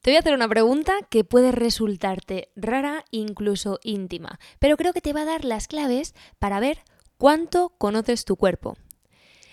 Te voy a hacer una pregunta que puede resultarte rara, incluso íntima, pero creo que te va a dar las claves para ver cuánto conoces tu cuerpo.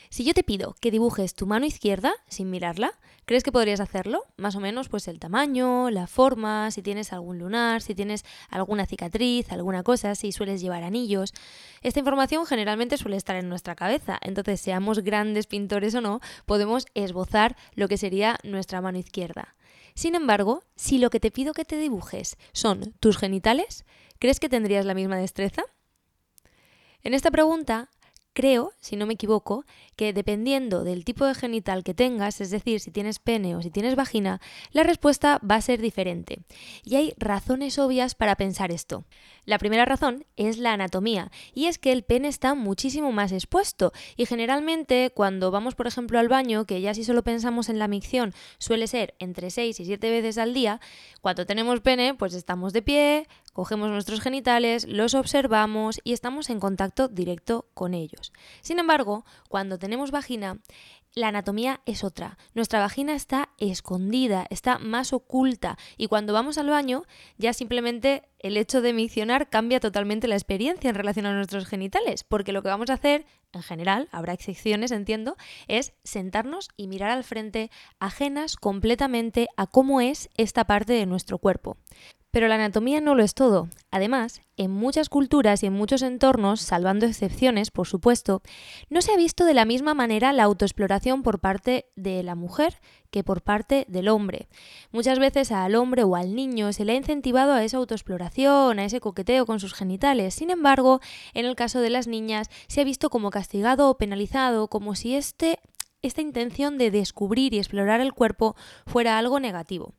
Si yo te pido que dibujes tu mano izquierda sin mirarla, ¿crees que podrías hacerlo? Más o menos pues el tamaño, la forma, si tienes algún lunar, si tienes alguna cicatriz, alguna cosa, si sueles llevar anillos. Esta información generalmente suele estar en nuestra cabeza, entonces seamos grandes pintores o no, podemos esbozar lo que sería nuestra mano izquierda. Sin embargo, si lo que te pido que te dibujes son tus genitales, ¿crees que tendrías la misma destreza? En esta pregunta creo, si no me equivoco, que dependiendo del tipo de genital que tengas, es decir, si tienes pene o si tienes vagina, la respuesta va a ser diferente. Y hay razones obvias para pensar esto. La primera razón es la anatomía, y es que el pene está muchísimo más expuesto, y generalmente cuando vamos, por ejemplo, al baño, que ya si solo pensamos en la micción suele ser entre 6 y 7 veces al día, cuando tenemos pene, pues estamos de pie, cogemos nuestros genitales, los observamos y estamos en contacto directo con ellos. Sin embargo, cuando tenemos vagina, la anatomía es otra. Nuestra vagina está escondida, está más oculta y cuando vamos al baño ya simplemente el hecho de miccionar cambia totalmente la experiencia en relación a nuestros genitales, porque lo que vamos a hacer, en general, habrá excepciones, entiendo, es sentarnos y mirar al frente ajenas completamente a cómo es esta parte de nuestro cuerpo. Pero la anatomía no lo es todo. Además, en muchas culturas y en muchos entornos, salvando excepciones, por supuesto, no se ha visto de la misma manera la autoexploración por parte de la mujer que por parte del hombre. Muchas veces al hombre o al niño se le ha incentivado a esa autoexploración, a ese coqueteo con sus genitales. Sin embargo, en el caso de las niñas se ha visto como castigado o penalizado, como si este, esta intención de descubrir y explorar el cuerpo fuera algo negativo.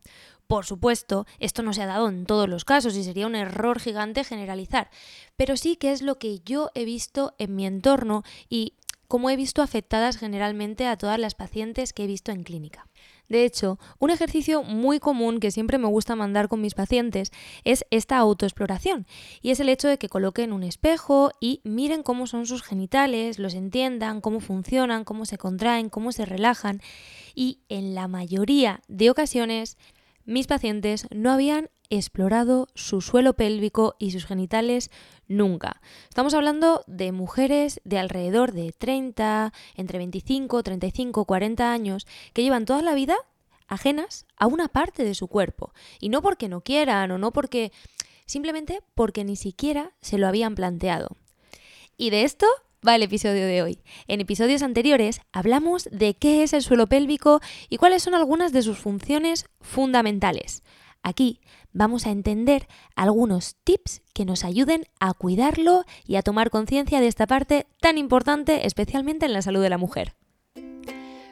Por supuesto, esto no se ha dado en todos los casos y sería un error gigante generalizar, pero sí que es lo que yo he visto en mi entorno y como he visto afectadas generalmente a todas las pacientes que he visto en clínica. De hecho, un ejercicio muy común que siempre me gusta mandar con mis pacientes es esta autoexploración, y es el hecho de que coloquen un espejo y miren cómo son sus genitales, los entiendan, cómo funcionan, cómo se contraen, cómo se relajan, y en la mayoría de ocasiones mis pacientes no habían explorado su suelo pélvico y sus genitales nunca. Estamos hablando de mujeres de alrededor de 30, entre 25, 35, 40 años, que llevan toda la vida ajenas a una parte de su cuerpo. Y no porque no quieran o no porque... simplemente porque ni siquiera se lo habían planteado. Y de esto va el episodio de hoy. En episodios anteriores hablamos de qué es el suelo pélvico y cuáles son algunas de sus funciones fundamentales. Aquí vamos a entender algunos tips que nos ayuden a cuidarlo y a tomar conciencia de esta parte tan importante, especialmente en la salud de la mujer.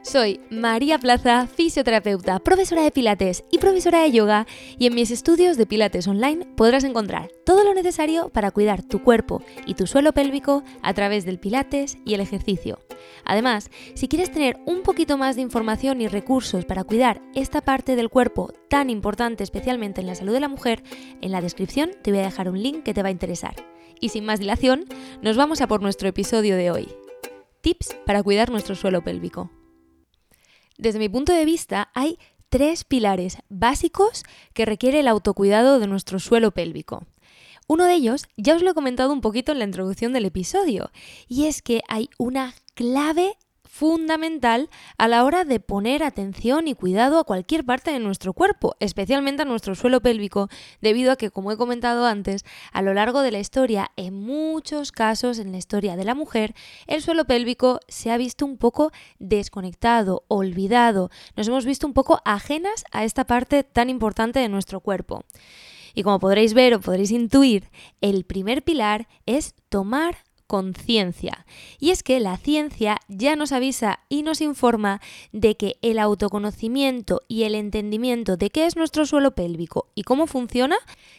Soy María Plaza, fisioterapeuta, profesora de Pilates y profesora de yoga, y en mis estudios de Pilates online podrás encontrar todo lo necesario para cuidar tu cuerpo y tu suelo pélvico a través del Pilates y el ejercicio. Además, si quieres tener un poquito más de información y recursos para cuidar esta parte del cuerpo tan importante especialmente en la salud de la mujer, en la descripción te voy a dejar un link que te va a interesar. Y sin más dilación, nos vamos a por nuestro episodio de hoy. Tips para cuidar nuestro suelo pélvico. Desde mi punto de vista, hay tres pilares básicos que requiere el autocuidado de nuestro suelo pélvico. Uno de ellos ya os lo he comentado un poquito en la introducción del episodio, y es que hay una clave fundamental a la hora de poner atención y cuidado a cualquier parte de nuestro cuerpo, especialmente a nuestro suelo pélvico, debido a que, como he comentado antes, a lo largo de la historia, en muchos casos en la historia de la mujer, el suelo pélvico se ha visto un poco desconectado, olvidado, nos hemos visto un poco ajenas a esta parte tan importante de nuestro cuerpo. Y como podréis ver o podréis intuir, el primer pilar es tomar conciencia. Y es que la ciencia ya nos avisa y nos informa de que el autoconocimiento y el entendimiento de qué es nuestro suelo pélvico y cómo funciona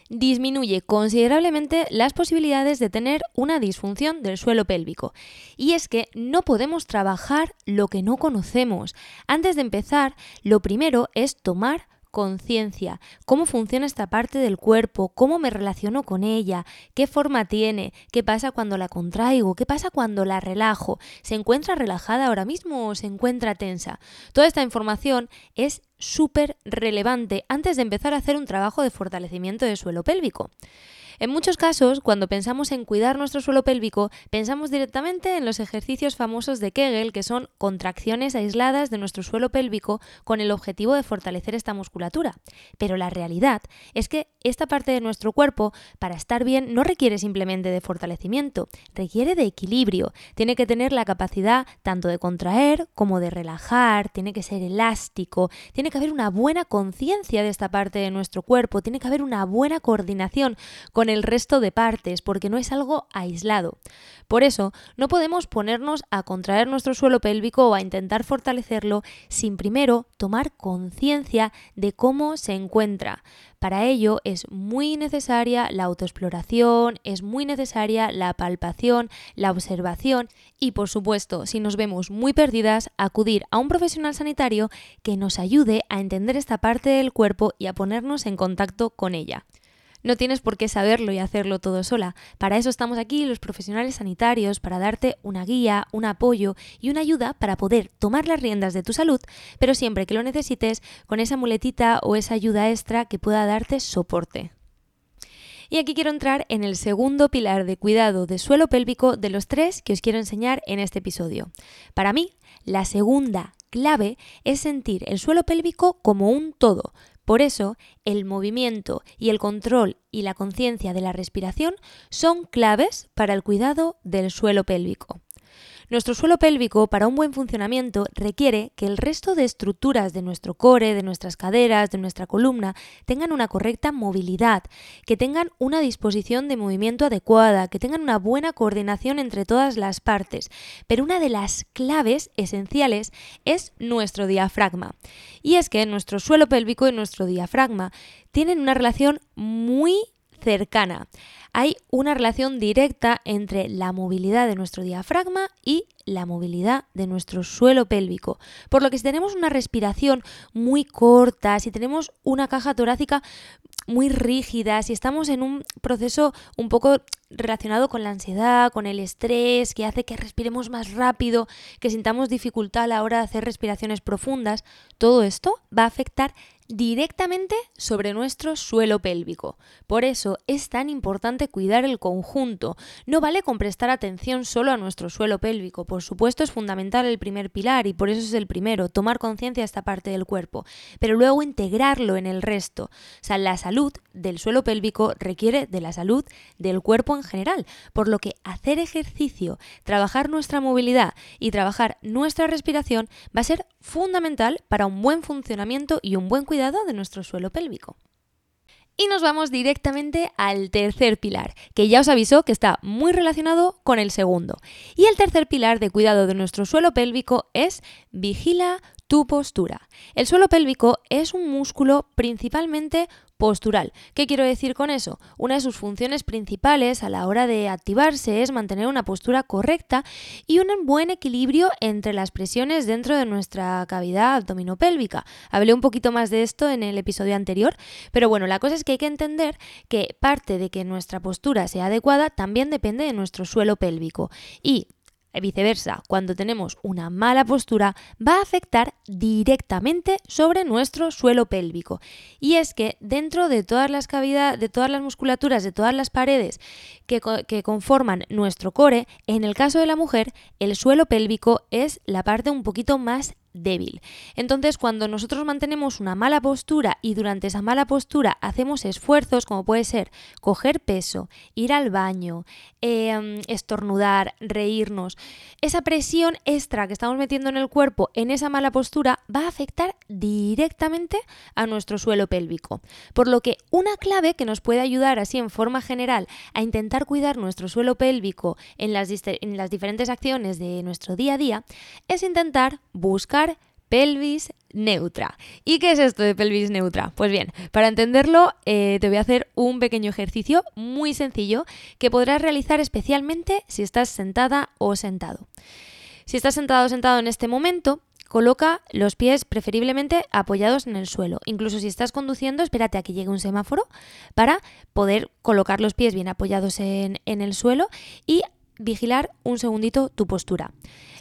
disminuye considerablemente las posibilidades de tener una disfunción del suelo pélvico. Y es que no podemos trabajar lo que no conocemos. Antes de empezar, lo primero es tomar conciencia, cómo funciona esta parte del cuerpo, cómo me relaciono con ella, qué forma tiene, qué pasa cuando la contraigo, qué pasa cuando la relajo, se encuentra relajada ahora mismo o se encuentra tensa. Toda esta información es súper relevante antes de empezar a hacer un trabajo de fortalecimiento de suelo pélvico. En muchos casos, cuando pensamos en cuidar nuestro suelo pélvico, pensamos directamente en los ejercicios famosos de Kegel, que son contracciones aisladas de nuestro suelo pélvico con el objetivo de fortalecer esta musculatura. Pero la realidad es que esta parte de nuestro cuerpo, para estar bien, no requiere simplemente de fortalecimiento, requiere de equilibrio. Tiene que tener la capacidad tanto de contraer como de relajar, tiene que ser elástico, tiene que haber una buena conciencia de esta parte de nuestro cuerpo, tiene que haber una buena coordinación con el resto de partes, porque no es algo aislado. Por eso, no podemos ponernos a contraer nuestro suelo pélvico o a intentar fortalecerlo sin primero tomar conciencia de cómo se encuentra. Para ello es muy necesaria la autoexploración, es muy necesaria la palpación, la observación y por supuesto, si nos vemos muy perdidas, acudir a un profesional sanitario que nos ayude a entender esta parte del cuerpo y a ponernos en contacto con ella. No tienes por qué saberlo y hacerlo todo sola. Para eso estamos aquí los profesionales sanitarios, para darte una guía, un apoyo y una ayuda para poder tomar las riendas de tu salud, pero siempre que lo necesites con esa muletita o esa ayuda extra que pueda darte soporte. Y aquí quiero entrar en el segundo pilar de cuidado de suelo pélvico de los tres que os quiero enseñar en este episodio. Para mí, la segunda clave es sentir el suelo pélvico como un todo, por eso, el movimiento y el control y la conciencia de la respiración son claves para el cuidado del suelo pélvico. Nuestro suelo pélvico, para un buen funcionamiento, requiere que el resto de estructuras de nuestro core, de nuestras caderas, de nuestra columna, tengan una correcta movilidad, que tengan una disposición de movimiento adecuada, que tengan una buena coordinación entre todas las partes. Pero una de las claves esenciales es nuestro diafragma. Y es que nuestro suelo pélvico y nuestro diafragma tienen una relación muy cercana. Hay una relación directa entre la movilidad de nuestro diafragma y la movilidad de nuestro suelo pélvico. Por lo que si tenemos una respiración muy corta, si tenemos una caja torácica muy rígida, si estamos en un proceso un poco relacionado con la ansiedad, con el estrés, que hace que respiremos más rápido, que sintamos dificultad a la hora de hacer respiraciones profundas, todo esto va a afectar directamente sobre nuestro suelo pélvico. Por eso es tan importante cuidar el conjunto. No vale con prestar atención solo a nuestro suelo pélvico. Por supuesto es fundamental el primer pilar y por eso es el primero, tomar conciencia de esta parte del cuerpo, pero luego integrarlo en el resto. O sea, la salud del suelo pélvico requiere de la salud del cuerpo en general, por lo que hacer ejercicio, trabajar nuestra movilidad y trabajar nuestra respiración va a ser fundamental para un buen funcionamiento y un buen cuidado cuidado de nuestro suelo pélvico. Y nos vamos directamente al tercer pilar, que ya os avisó que está muy relacionado con el segundo. Y el tercer pilar de cuidado de nuestro suelo pélvico es vigila tu postura. El suelo pélvico es un músculo principalmente postural. ¿Qué quiero decir con eso? Una de sus funciones principales a la hora de activarse es mantener una postura correcta y un buen equilibrio entre las presiones dentro de nuestra cavidad abdominopélvica. Hablé un poquito más de esto en el episodio anterior, pero bueno, la cosa es que hay que entender que parte de que nuestra postura sea adecuada también depende de nuestro suelo pélvico y viceversa, cuando tenemos una mala postura, va a afectar directamente sobre nuestro suelo pélvico. Y es que dentro de todas las cavidades, de todas las musculaturas, de todas las paredes que, que conforman nuestro core, en el caso de la mujer, el suelo pélvico es la parte un poquito más débil. Entonces, cuando nosotros mantenemos una mala postura y durante esa mala postura hacemos esfuerzos, como puede ser coger peso, ir al baño, em, estornudar, reírnos, esa presión extra que estamos metiendo en el cuerpo en esa mala postura va a afectar directamente a nuestro suelo pélvico. Por lo que una clave que nos puede ayudar así en forma general a intentar cuidar nuestro suelo pélvico en las, en las diferentes acciones de nuestro día a día es intentar buscar pelvis neutra. ¿Y qué es esto de pelvis neutra? Pues bien, para entenderlo eh, te voy a hacer un pequeño ejercicio muy sencillo que podrás realizar especialmente si estás sentada o sentado. Si estás sentado o sentado en este momento, coloca los pies preferiblemente apoyados en el suelo. Incluso si estás conduciendo, espérate a que llegue un semáforo para poder colocar los pies bien apoyados en, en el suelo y vigilar un segundito tu postura.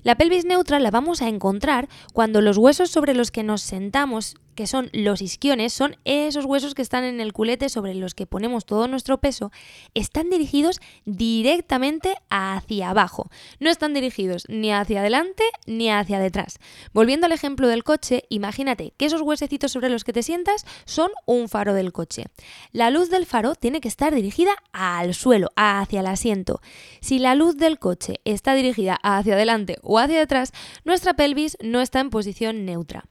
La pelvis neutra la vamos a encontrar cuando los huesos sobre los que nos sentamos que son los isquiones, son esos huesos que están en el culete sobre los que ponemos todo nuestro peso, están dirigidos directamente hacia abajo. No están dirigidos ni hacia adelante ni hacia detrás. Volviendo al ejemplo del coche, imagínate que esos huesecitos sobre los que te sientas son un faro del coche. La luz del faro tiene que estar dirigida al suelo, hacia el asiento. Si la luz del coche está dirigida hacia adelante o hacia detrás, nuestra pelvis no está en posición neutra.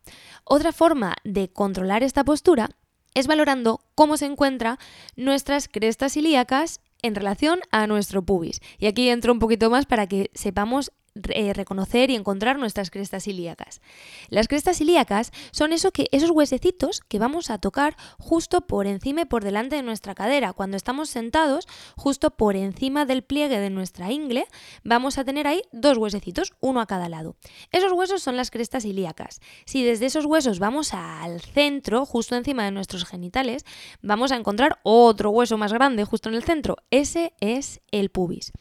Otra forma de controlar esta postura es valorando cómo se encuentran nuestras crestas ilíacas en relación a nuestro pubis. Y aquí entro un poquito más para que sepamos eh, reconocer y encontrar nuestras crestas ilíacas. Las crestas ilíacas son esos huesecitos que vamos a tocar justo por encima y por delante de nuestra cadera. Cuando estamos sentados, justo por encima del pliegue de nuestra ingle, vamos a tener ahí dos huesecitos, uno a cada lado. Esos huesos son las crestas ilíacas. Si desde esos huesos vamos al centro, justo encima de nuestros genitales, vamos a encontrar otro hueso más grande justo en el centro. Ese es el pubis.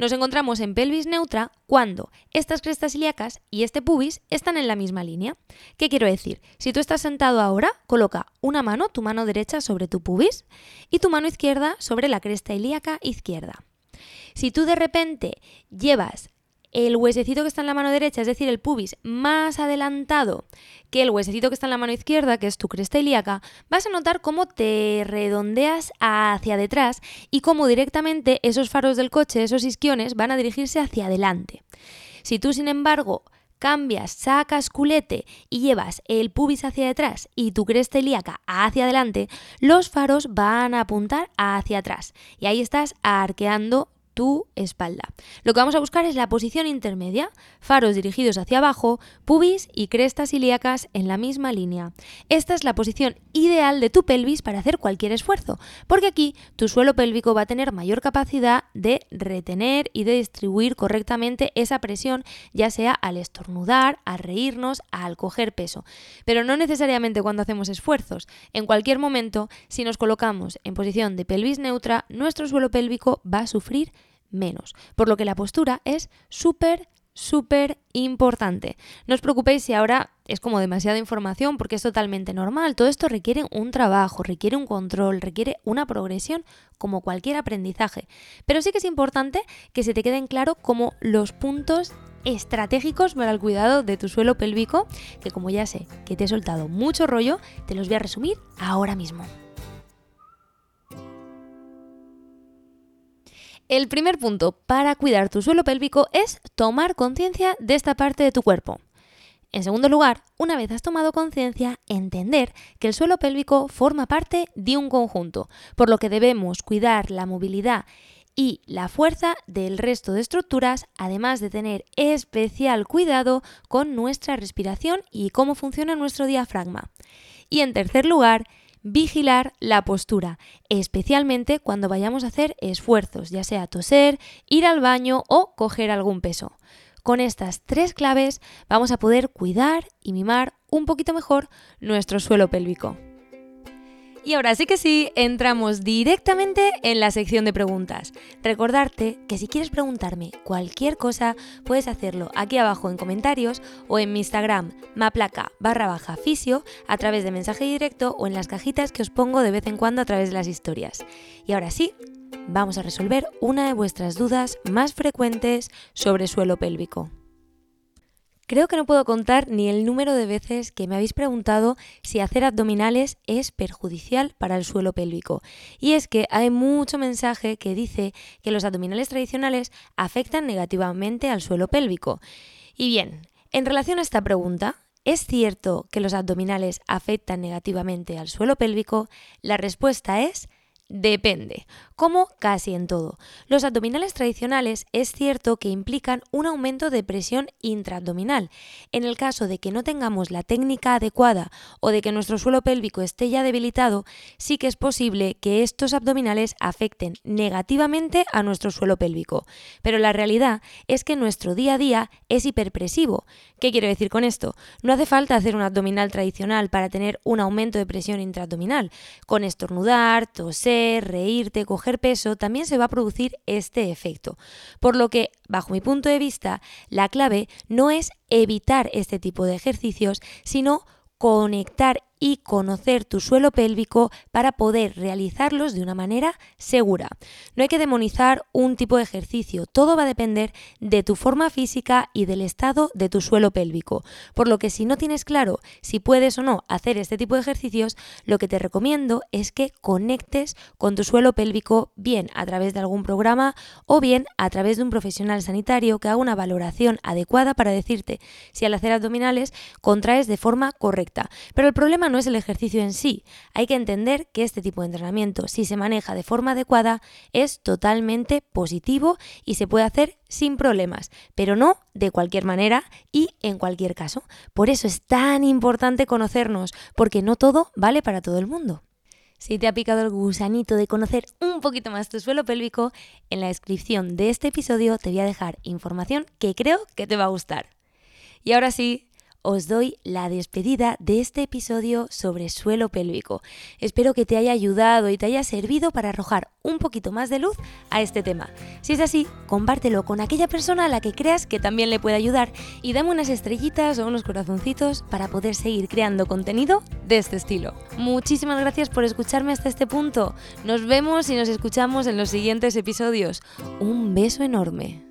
Nos encontramos en pelvis neutra cuando estas crestas ilíacas y este pubis están en la misma línea. ¿Qué quiero decir? Si tú estás sentado ahora, coloca una mano, tu mano derecha sobre tu pubis y tu mano izquierda sobre la cresta ilíaca izquierda. Si tú de repente llevas el huesecito que está en la mano derecha, es decir, el pubis, más adelantado que el huesecito que está en la mano izquierda, que es tu cresta ilíaca, vas a notar cómo te redondeas hacia detrás y cómo directamente esos faros del coche, esos isquiones, van a dirigirse hacia adelante. Si tú, sin embargo, cambias, sacas culete y llevas el pubis hacia detrás y tu cresta ilíaca hacia adelante, los faros van a apuntar hacia atrás. Y ahí estás arqueando tu espalda. Lo que vamos a buscar es la posición intermedia, faros dirigidos hacia abajo, pubis y crestas ilíacas en la misma línea. Esta es la posición ideal de tu pelvis para hacer cualquier esfuerzo, porque aquí tu suelo pélvico va a tener mayor capacidad de retener y de distribuir correctamente esa presión, ya sea al estornudar, al reírnos, al coger peso. Pero no necesariamente cuando hacemos esfuerzos. En cualquier momento, si nos colocamos en posición de pelvis neutra, nuestro suelo pélvico va a sufrir menos. Por lo que la postura es súper, súper importante. No os preocupéis si ahora es como demasiada información porque es totalmente normal. Todo esto requiere un trabajo, requiere un control, requiere una progresión como cualquier aprendizaje. Pero sí que es importante que se te queden claro como los puntos estratégicos para el cuidado de tu suelo pélvico, que como ya sé que te he soltado mucho rollo, te los voy a resumir ahora mismo. El primer punto para cuidar tu suelo pélvico es tomar conciencia de esta parte de tu cuerpo. En segundo lugar, una vez has tomado conciencia, entender que el suelo pélvico forma parte de un conjunto, por lo que debemos cuidar la movilidad y la fuerza del resto de estructuras, además de tener especial cuidado con nuestra respiración y cómo funciona nuestro diafragma. Y en tercer lugar, vigilar la postura, especialmente cuando vayamos a hacer esfuerzos, ya sea toser, ir al baño o coger algún peso. Con estas tres claves vamos a poder cuidar y mimar un poquito mejor nuestro suelo pélvico. Y ahora sí que sí, entramos directamente en la sección de preguntas. Recordarte que si quieres preguntarme cualquier cosa, puedes hacerlo aquí abajo en comentarios o en mi Instagram, maplaca barra baja fisio, a través de mensaje directo o en las cajitas que os pongo de vez en cuando a través de las historias. Y ahora sí, vamos a resolver una de vuestras dudas más frecuentes sobre suelo pélvico. Creo que no puedo contar ni el número de veces que me habéis preguntado si hacer abdominales es perjudicial para el suelo pélvico. Y es que hay mucho mensaje que dice que los abdominales tradicionales afectan negativamente al suelo pélvico. Y bien, en relación a esta pregunta, ¿es cierto que los abdominales afectan negativamente al suelo pélvico? La respuesta es Depende, como casi en todo. Los abdominales tradicionales es cierto que implican un aumento de presión intraabdominal. En el caso de que no tengamos la técnica adecuada o de que nuestro suelo pélvico esté ya debilitado, sí que es posible que estos abdominales afecten negativamente a nuestro suelo pélvico. Pero la realidad es que nuestro día a día es hiperpresivo. ¿Qué quiero decir con esto? No hace falta hacer un abdominal tradicional para tener un aumento de presión intraabdominal. Con estornudar, toser, reírte, peso, también se va a producir este efecto. Por lo que, bajo mi punto de vista, la clave no es evitar este tipo de ejercicios, sino conectar y conocer tu suelo pélvico para poder realizarlos de una manera segura. No hay que demonizar un tipo de ejercicio, todo va a depender de tu forma física y del estado de tu suelo pélvico. Por lo que si no tienes claro si puedes o no hacer este tipo de ejercicios, lo que te recomiendo es que conectes con tu suelo pélvico bien a través de algún programa o bien a través de un profesional sanitario que haga una valoración adecuada para decirte si al hacer abdominales contraes de forma correcta. Pero el problema no es el ejercicio en sí. Hay que entender que este tipo de entrenamiento, si se maneja de forma adecuada, es totalmente positivo y se puede hacer sin problemas, pero no de cualquier manera y en cualquier caso. Por eso es tan importante conocernos, porque no todo vale para todo el mundo. Si te ha picado el gusanito de conocer un poquito más tu suelo pélvico, en la descripción de este episodio te voy a dejar información que creo que te va a gustar. Y ahora sí, os doy la despedida de este episodio sobre suelo pélvico. Espero que te haya ayudado y te haya servido para arrojar un poquito más de luz a este tema. Si es así, compártelo con aquella persona a la que creas que también le puede ayudar y dame unas estrellitas o unos corazoncitos para poder seguir creando contenido de este estilo. Muchísimas gracias por escucharme hasta este punto. Nos vemos y nos escuchamos en los siguientes episodios. Un beso enorme.